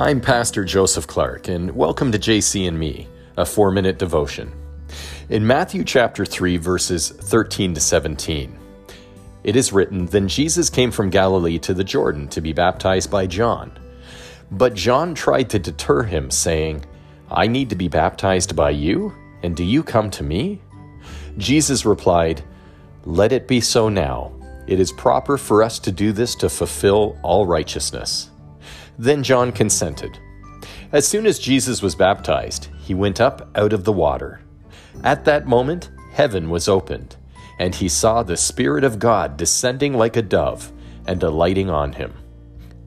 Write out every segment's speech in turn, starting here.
I'm Pastor Joseph Clark, and welcome to JC and Me, a four minute devotion. In Matthew chapter 3, verses 13 to 17, it is written Then Jesus came from Galilee to the Jordan to be baptized by John. But John tried to deter him, saying, I need to be baptized by you, and do you come to me? Jesus replied, Let it be so now. It is proper for us to do this to fulfill all righteousness. Then John consented. As soon as Jesus was baptized, he went up out of the water. At that moment, heaven was opened, and he saw the Spirit of God descending like a dove and alighting on him.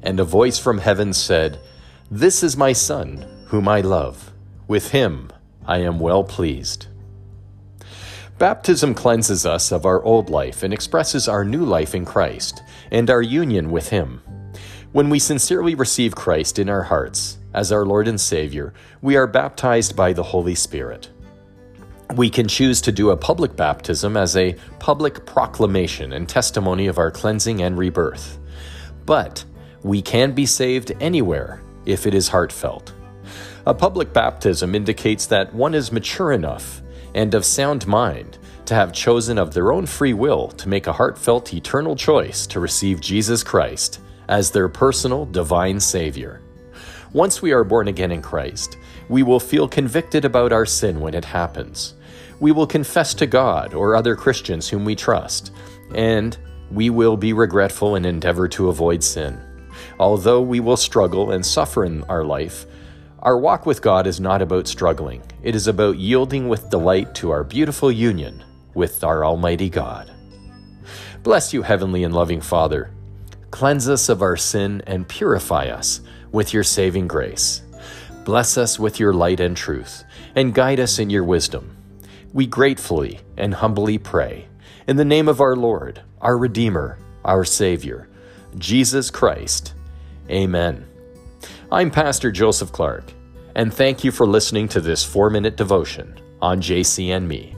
And a voice from heaven said, This is my Son, whom I love. With him I am well pleased. Baptism cleanses us of our old life and expresses our new life in Christ and our union with him. When we sincerely receive Christ in our hearts as our Lord and Savior, we are baptized by the Holy Spirit. We can choose to do a public baptism as a public proclamation and testimony of our cleansing and rebirth. But we can be saved anywhere if it is heartfelt. A public baptism indicates that one is mature enough and of sound mind to have chosen of their own free will to make a heartfelt eternal choice to receive Jesus Christ as their personal divine Savior. Once we are born again in Christ, we will feel convicted about our sin when it happens. We will confess to God or other Christians whom we trust, and we will be regretful and endeavor to avoid sin. Although we will struggle and suffer in our life, our walk with God is not about struggling. It is about yielding with delight to our beautiful union with our Almighty God. Bless you, Heavenly and loving Father. Cleanse us of our sin and purify us with your saving grace. Bless us with your light and truth, and guide us in your wisdom. We gratefully and humbly pray. In the name of our Lord, our Redeemer, our Savior, Jesus Christ. Amen. I'm Pastor Joseph Clark, and thank you for listening to this four minute devotion on JC and Me.